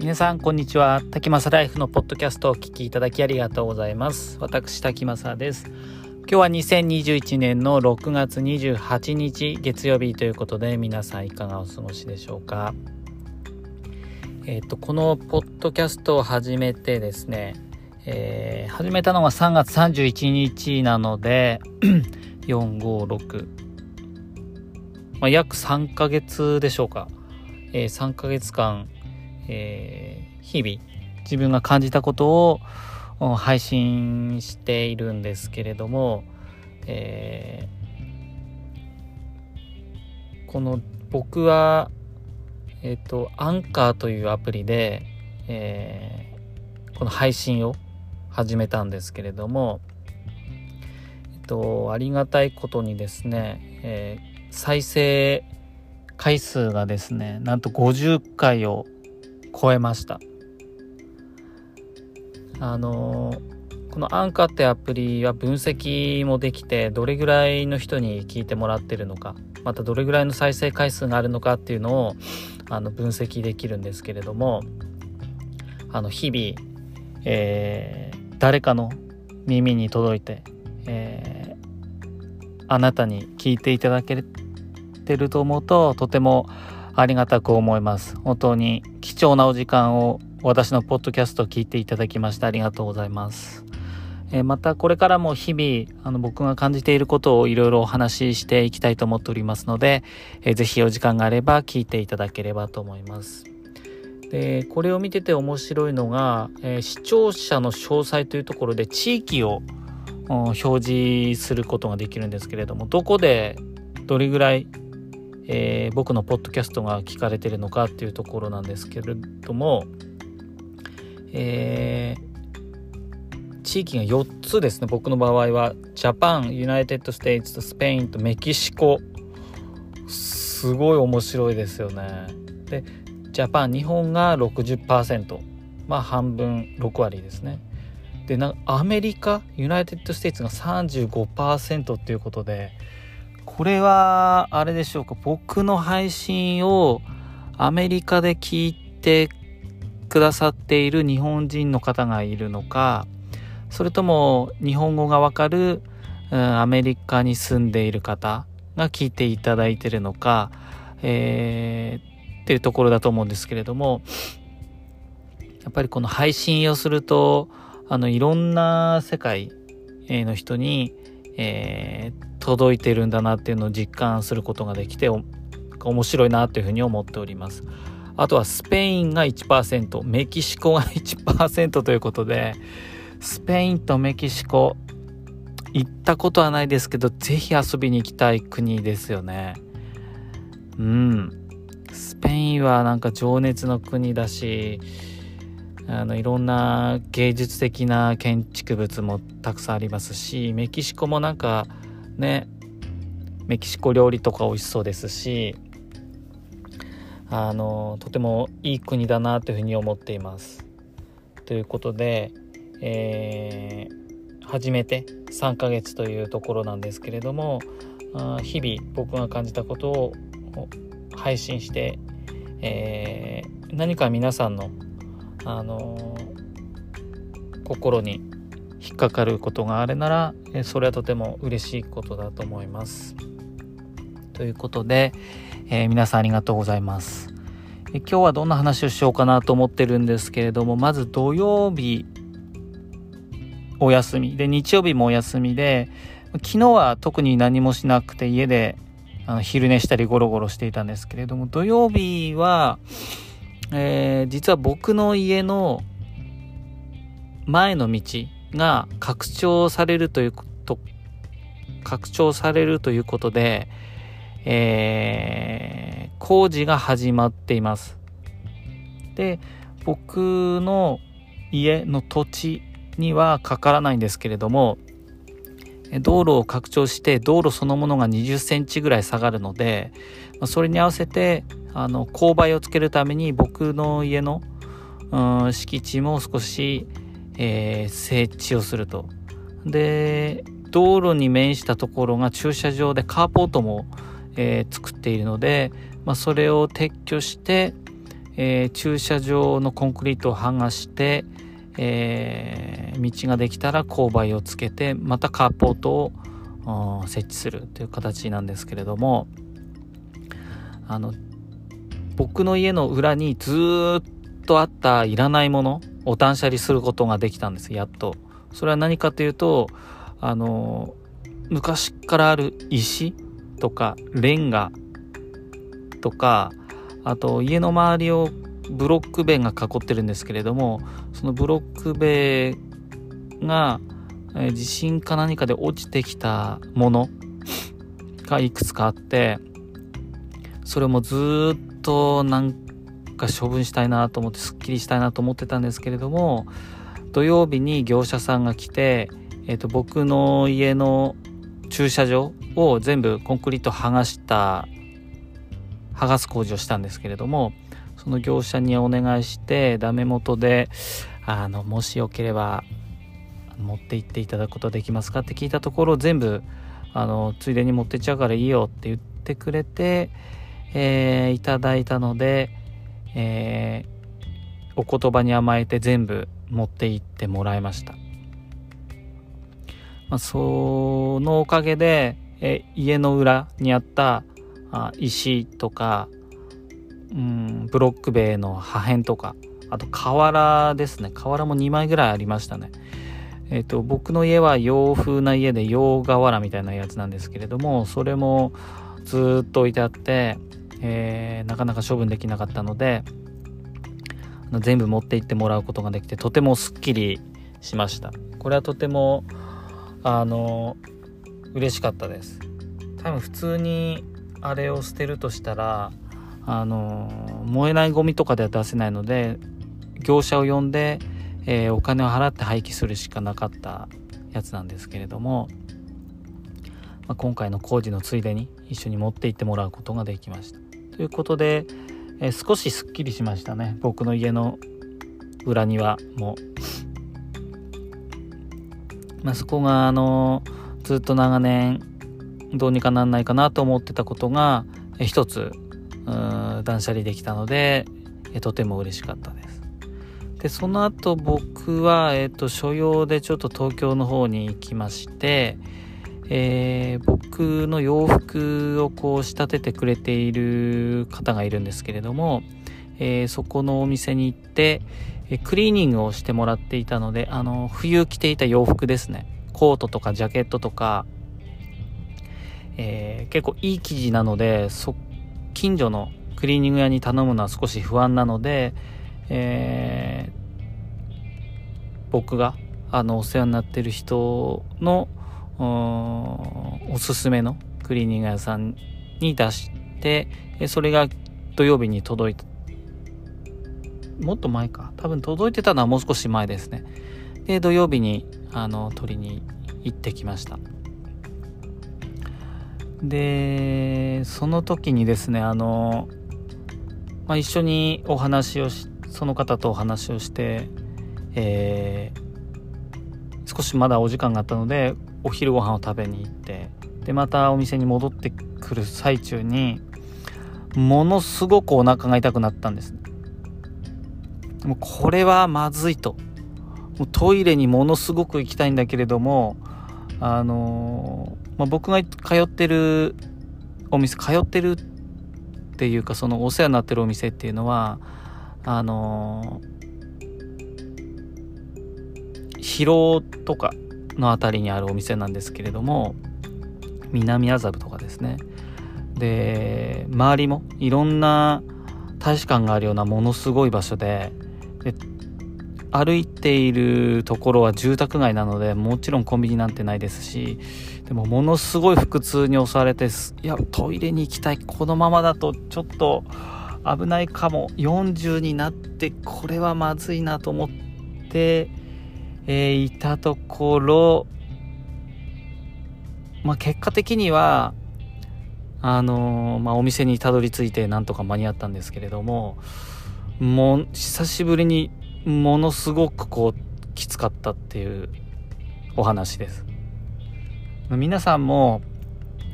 皆さんこんにちは。滝正ライフのポッドキャストをお聞きいただきありがとうございます。私滝正です。今日は2021年の6月28日月曜日ということで皆さんいかがお過ごしでしょうか？えっ、とこのポッドキャストを始めてですね、えー、始めたのが3月31日なので 456まあ、約3ヶ月でしょうか、えー、3ヶ月間えー、日々自分が感じたことを配信しているんですけれども、えー、この僕はえっ、ー、とアンカーというアプリで、えー、この配信を始めたんですけれども、えっと、ありがたいことにですね、えー、再生回数がですねなんと50回を超えました。あのこのアンカーってアプリは分析もできてどれぐらいの人に聞いてもらってるのかまたどれぐらいの再生回数があるのかっていうのをあの分析できるんですけれどもあの日々、えー、誰かの耳に届いて、えー、あなたに聞いていただけてると思うととてもありがたく思います。本当に貴重なお時間を私のポッドキャストを聞いていただきましてありがとうございます。えまたこれからも日々あの僕が感じていることをいろいろお話ししていきたいと思っておりますので、えー、ぜひお時間があれば聞いていただければと思います。でこれを見てて面白いのが、えー、視聴者の詳細というところで地域を表示することができるんですけれどもどこでどれぐらいえー、僕のポッドキャストが聞かれてるのかっていうところなんですけれども、えー、地域が4つですね。僕の場合は Japan United States とスペインとメキシコ。すごい面白いですよね。でジャパン日本が60%まあ半分6割ですね。でなアメリカユナイテッド・ステイツが35%っていうことでこれは、あれでしょうか、僕の配信をアメリカで聞いてくださっている日本人の方がいるのか、それとも日本語がわかる、うん、アメリカに住んでいる方が聞いていただいてるのか、えー、っていうところだと思うんですけれども、やっぱりこの配信をすると、あの、いろんな世界の人に、えー、届いてるんだなっていうのを実感することができて面白いなというふうに思っております。あとはスペインが1%メキシコが1%ということでスペインとメキシコ行ったことはないですけど是非遊びに行きたい国ですよね。うんスペインはなんか情熱の国だしあのいろんな芸術的な建築物もたくさんありますしメキシコもなんかねメキシコ料理とか美味しそうですしあのとてもいい国だなというふうに思っています。ということで、えー、初めて3ヶ月というところなんですけれどもあ日々僕が感じたことを配信して、えー、何か皆さんの、あの心に引っかかることがあれならそれはとても嬉しいことだと思います。ということで、えー、皆さんありがとうございます。今日はどんな話をしようかなと思ってるんですけれどもまず土曜日お休みで日曜日もお休みで昨日は特に何もしなくて家であの昼寝したりゴロゴロしていたんですけれども土曜日は、えー、実は僕の家の前の道が拡張されるということ拡張されるということで、えー、工事が始まっています。で僕の家の土地にはかからないんですけれども道路を拡張して道路そのものが20センチぐらい下がるのでそれに合わせてあの勾配をつけるために僕の家の、うん、敷地も少しえー、設置をすると。で、道路に面したところが駐車場でカーポートも、えー、作っているので、まあ、それを撤去して、えー、駐車場のコンクリートを剥がして、えー、道ができたら勾配をつけてまたカーポートを設置するという形なんですけれどもあの僕の家の裏にずっとあったいらないものを断捨離することができたんですやっと。それは何かというとあの昔からある石とかレンガとかあと家の周りをブロック塀が囲ってるんですけれどもそのブロック塀が、地震か何かで落ちてきたものがいくつかあってそれもずっとなんか処分したいなと思ってすっきりしたいなと思ってたんですけれども土曜日に業者さんが来て、えーと僕の家の駐車場を全部コンクリート剥がした剥がす工事をしたんですけれどもその業者にお願いしてダメ元であのもしよければ持って行っていただくことはできますかって聞いたところ全部あのついでに持ってっちゃうからいいよって言ってくれて、えー、いただいたので、えー、お言葉に甘えて全部持って行ってもらいました。まあ、そのおかげで、え家の裏にあったあ石とか、うん、ブロック塀の破片とかあと瓦ですね瓦も2枚ぐらいありましたねえっ、と僕の家は洋風な家で洋瓦みたいなやつなんですけれどもそれもずっと置いてあって、えー、なかなか処分できなかったので全部持って行ってもらうことができてとてもすっきりしました。これはとてもあの嬉しかったです。多分普通にあれを捨てるとしたらあの燃えないゴミとかでは出せないので業者を呼んで、えー、お金を払って廃棄するしかなかったやつなんですけれども、まあ、今回の工事のついでに一緒に持って行ってもらうことができました。ということで、えー、少しすっきりしましたね僕の家の裏庭も、まあ、そこがあのずっと長年どうにかなんないかなと思ってたことが一つ断捨離できたのでとても嬉しかったです。でその後僕は、えーと、所用でちょっと東京の方に行きまして、えー、僕の洋服をこう仕立ててくれている方がいるんですけれども、えー、そこのお店に行って、えクリーニングをしてもらっていたのであの冬着ていた洋服ですね。コートとかジャケットとかえー、結構いい生地なのでそ近所のクリーニング屋に頼むのは少し不安なので、えー、僕があのお世話になってる人のおすすめのクリーニング屋さんに出してそれが土曜日に届いた。もっと前か。多分届いてたのはもう少し前ですね。で土曜日にあの取りに行ってきました。でその時にですねあの、まあ、一緒にお話をしその方とお話をして、えー、少しまだお時間があったのでお昼ご飯を食べに行ってでまたお店に戻ってくる最中にものすごくお腹が痛くなったんです。もうこれはまずいと。もうトイレにものすごく行きたいんだけれどもあのまあ、僕が通ってるお店通ってるっていうかそのお世話になってるお店っていうのはあの広尾とかの辺りにあるお店なんですけれども南麻布とかですね。で周りもいろんな大使館があるようなものすごい場所でで歩いているところは住宅街なのでもちろんコンビニなんてないですしでもものすごい腹痛に襲われていやトイレに行きたいこのままだとちょっと危ないかも40になってこれはまずいなと思って、えー、いたところまあ結果的にはあのー、まあ、お店にたどり着いてなんとか間に合ったんですけれどももう久しぶりにものすごくこうきつかったっていうお話です。皆さんも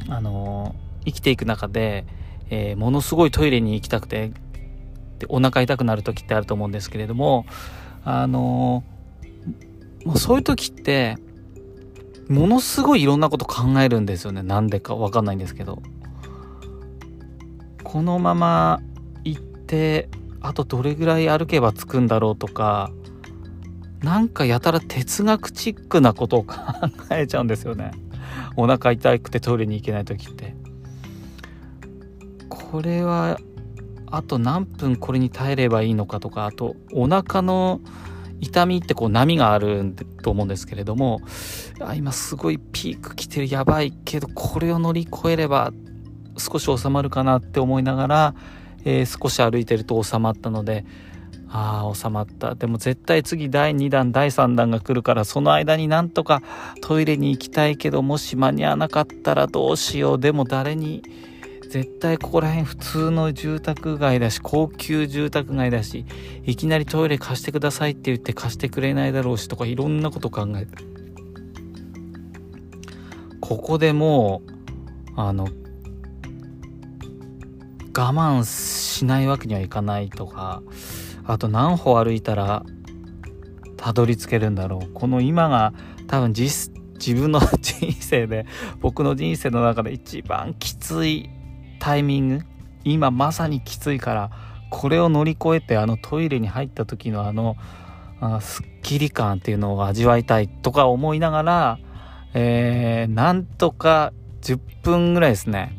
あの生きていく中で、えー、ものすごいトイレに行きたくてってお腹痛くなる時ってあると思うんですけれどもあのもうそういう時ってものすごいいろんなこと考えるんですよね。なんでか分かんないんですけど。このまま行ってあとどれぐらい歩けば着くんだろうとかなんかやたら哲学チックなことを考えちゃうんですよね。お腹痛くてトイレに行けない時って。これはあと何分これに耐えればいいのかとかあとお腹の痛みってこう波があると思うんですけれどもあ今すごいピーク来てるやばいけどこれを乗り越えれば少し収まるかなって思いながら、えー、少し歩いてると収まったのでああ収まった。でも絶対次第2弾第3弾が来るからその間になんとかトイレに行きたいけどもし間に合わなかったらどうしよう。でも誰に絶対ここら辺普通の住宅街だし高級住宅街だしいきなりトイレ貸してくださいって言って貸してくれないだろうしとかいろんなこと考えてここでもうあの我慢しないわけにはいかないとかあと何歩歩いたらたどり着けるんだろう。この今が多分自分の人生で僕の人生の中で一番きついタイミング今まさにきついからこれを乗り越えてあのトイレに入った時のあのあすっきり感っていうのを味わいたいとか思いながら、えー、なんとか10分ぐらいですね。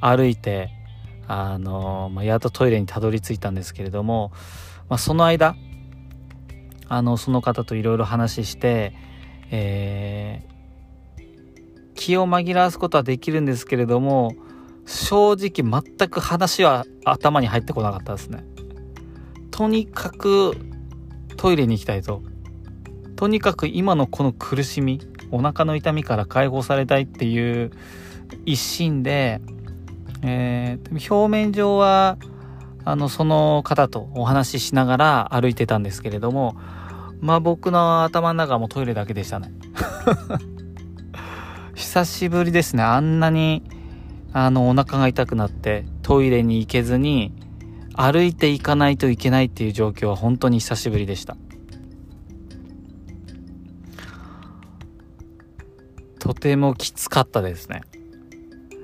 歩いてあの、まあ、やっとトイレにたどり着いたんですけれども、まあ、その間あのその方といろいろ話して、えー、気を紛らわすことはできるんですけれども正直全く話は頭に入ってこなかったですね。とにかくトイレに行きたいと。とにかく今のこの苦しみ、お腹の痛みから解放されたいっていう一心で、えー、表面上はあのその方とお話ししながら歩いてたんですけれどもまあ僕の頭の中もトイレだけでしたね 久しぶりですねあんなにあの、お腹が痛くなってトイレに行けずに歩いていかないといけないっていう状況は本当に久しぶりでした。とてもきつかったですね。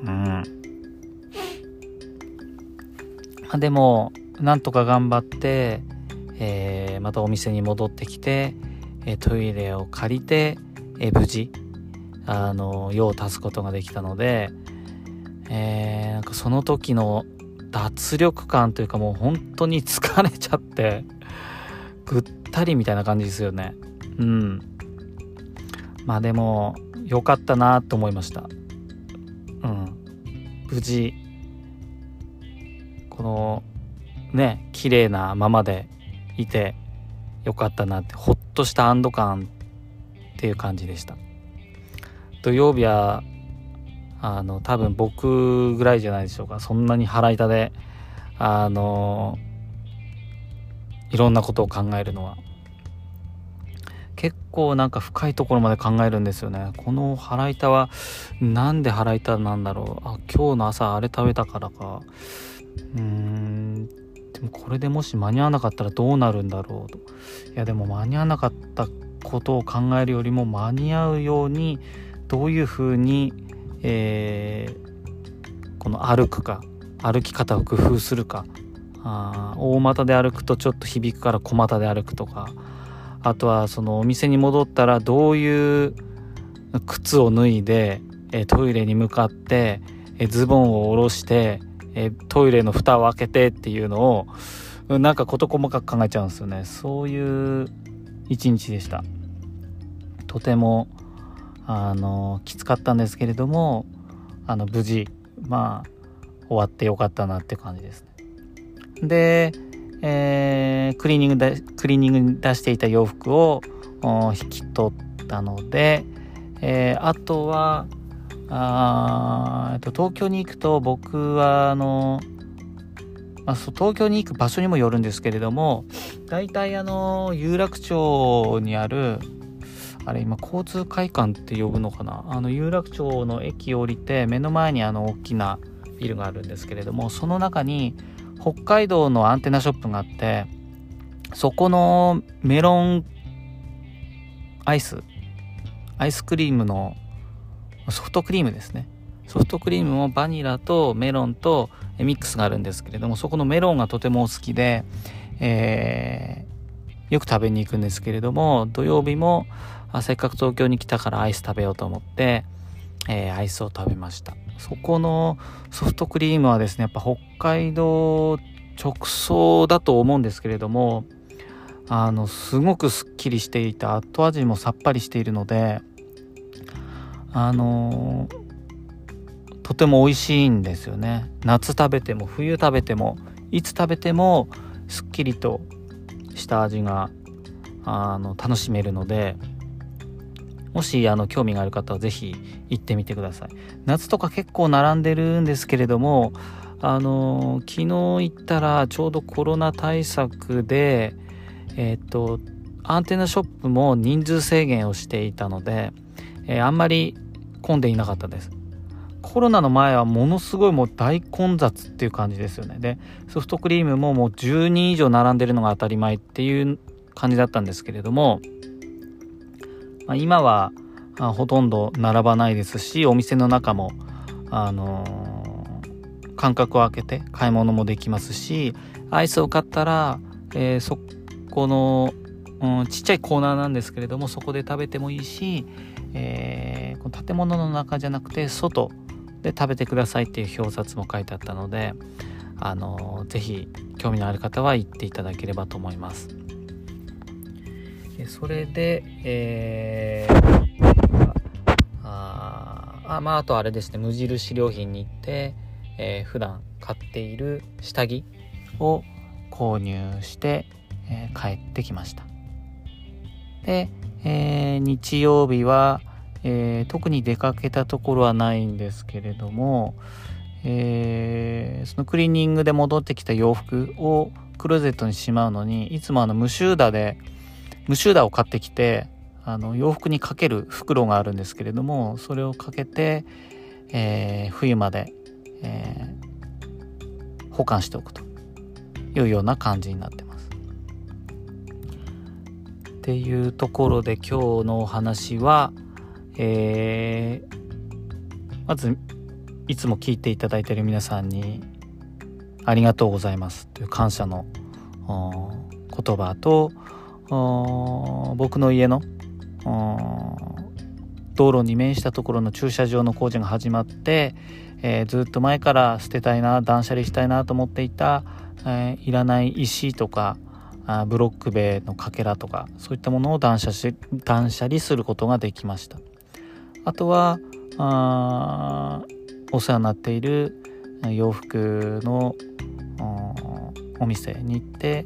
うん。でも、なんとか頑張って、えー、またお店に戻ってきて、えトイレを借りて、え無事、あの、用を足すことができたので、えー、なんかその時の脱力感というかもう本当に疲れちゃってぐったりみたいな感じですよね。うん。まあでも良かったなと思いました。うん。無事このね綺麗なままでいてよかったなってほっとした安堵感っていう感じでした。土曜日はあの多分僕ぐらいじゃないでしょうか。そんなに腹痛であのいろんなことを考えるのは。結構なんか深いところまで考えるんですよね。この腹痛はなんで腹痛なんだろう。あ今日の朝あれ食べたからか。うーん。でもこれでもし間に合わなかったらどうなるんだろう。といやでも間に合わなかったことを考えるよりも間に合うようにどういうふうにえー、この歩くか歩き方を工夫するかあ大股で歩くとちょっと響くから小股で歩くとかあとはそのお店に戻ったらどういう靴を脱いで、えトイレに向かって、えズボンを下ろして、えトイレの蓋を開けてっていうのをなんか事細かく考えちゃうんですよね。そういう一日でした。とてもあのきつかったんですけれどもあの無事まあ終わってよかったなって感じですね。で、えー、クリーニングでクリーニングに出していた洋服を引き取ったので、えー、あとはあ、えっと、東京に行くと僕はあの、まあ、東京に行く場所にもよるんですけれども大体あの有楽町にあるあれ今交通会館って呼ぶのかな？あの有楽町の駅を降りて目の前にあの大きなビルがあるんですけれどもその中に北海道のアンテナショップがあってそこのメロンアイスアイスクリームのソフトクリームですね。ソフトクリームもバニラとメロンとミックスがあるんですけれどもそこのメロンがとてもお好きで、え、よく食べに行くんですけれども土曜日もあせっかく東京に来たからアイス食べようと思って、えー、アイスを食べました。そこのソフトクリームはですねやっぱ北海道直送だと思うんですけれどもあのすごくすっきりしていた後味もさっぱりしているのであのとても美味しいんですよね。夏食べても冬食べてもいつ食べてもすっきりとした味があの楽しめるのでもしあの興味がある方は是非行ってみてください。夏とか結構並んでるんですけれどもあの昨日行ったらちょうどコロナ対策でえっ、とアンテナショップも人数制限をしていたので、えー、あんまり混んでいなかったです。コロナの前はものすごいもう大混雑っていう感じですよね。でソフトクリームももう10人以上並んでるのが当たり前っていう感じだったんですけれども、まあ、今はあほとんど並ばないですしお店の中もあのー、間隔を空けて買い物もできますしアイスを買ったら、えー、そこの、うん、ちっちゃいコーナーなんですけれどもそこで食べてもいいし、えー、この建物の中じゃなくて外で食べてくださいっていう表札も書いてあったのであのぜひ興味のある方は行っていただければと思います。それでえー、ああまああとあれですね。無印良品に行って、えー、普段買っている下着を購入して、えー、帰ってきました。で、えー、日曜日はえー、特に出かけたところはないんですけれども、えー、そのクリーニングで戻ってきた洋服をクローゼットにしまうのにいつもあの無臭打で無臭打を買ってきてあの洋服にかける袋があるんですけれどもそれをかけて、えー、冬まで、えー、保管しておくというような感じになってます。っていうところで今日のお話はえー、まずいつも聞いていただいている皆さんにありがとうございますという感謝の言葉と僕の家の道路に面したところの駐車場の工事が始まって、えー、ずっと前から捨てたいな断捨離したいなと思っていた、えー、いらない石とかあブロック塀のかけらとかそういったものを断捨断捨離することができました。あとはあお世話になっている洋服のお店に行って、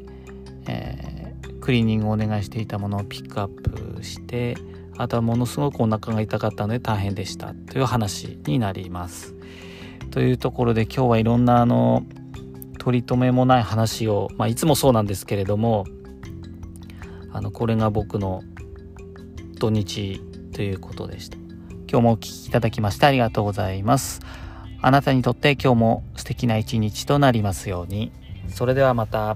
えー、クリーニングをお願いしていたものをピックアップしてあとはものすごくお腹が痛かったので大変でしたという話になります。というところで今日はいろんなあの取り留めもない話を、まあ、いつもそうなんですけれどもあのこれが僕の土日ということでした。今日もお聴きいただきましてありがとうございます。あなたにとって今日も素敵な一日となりますように。それではまた。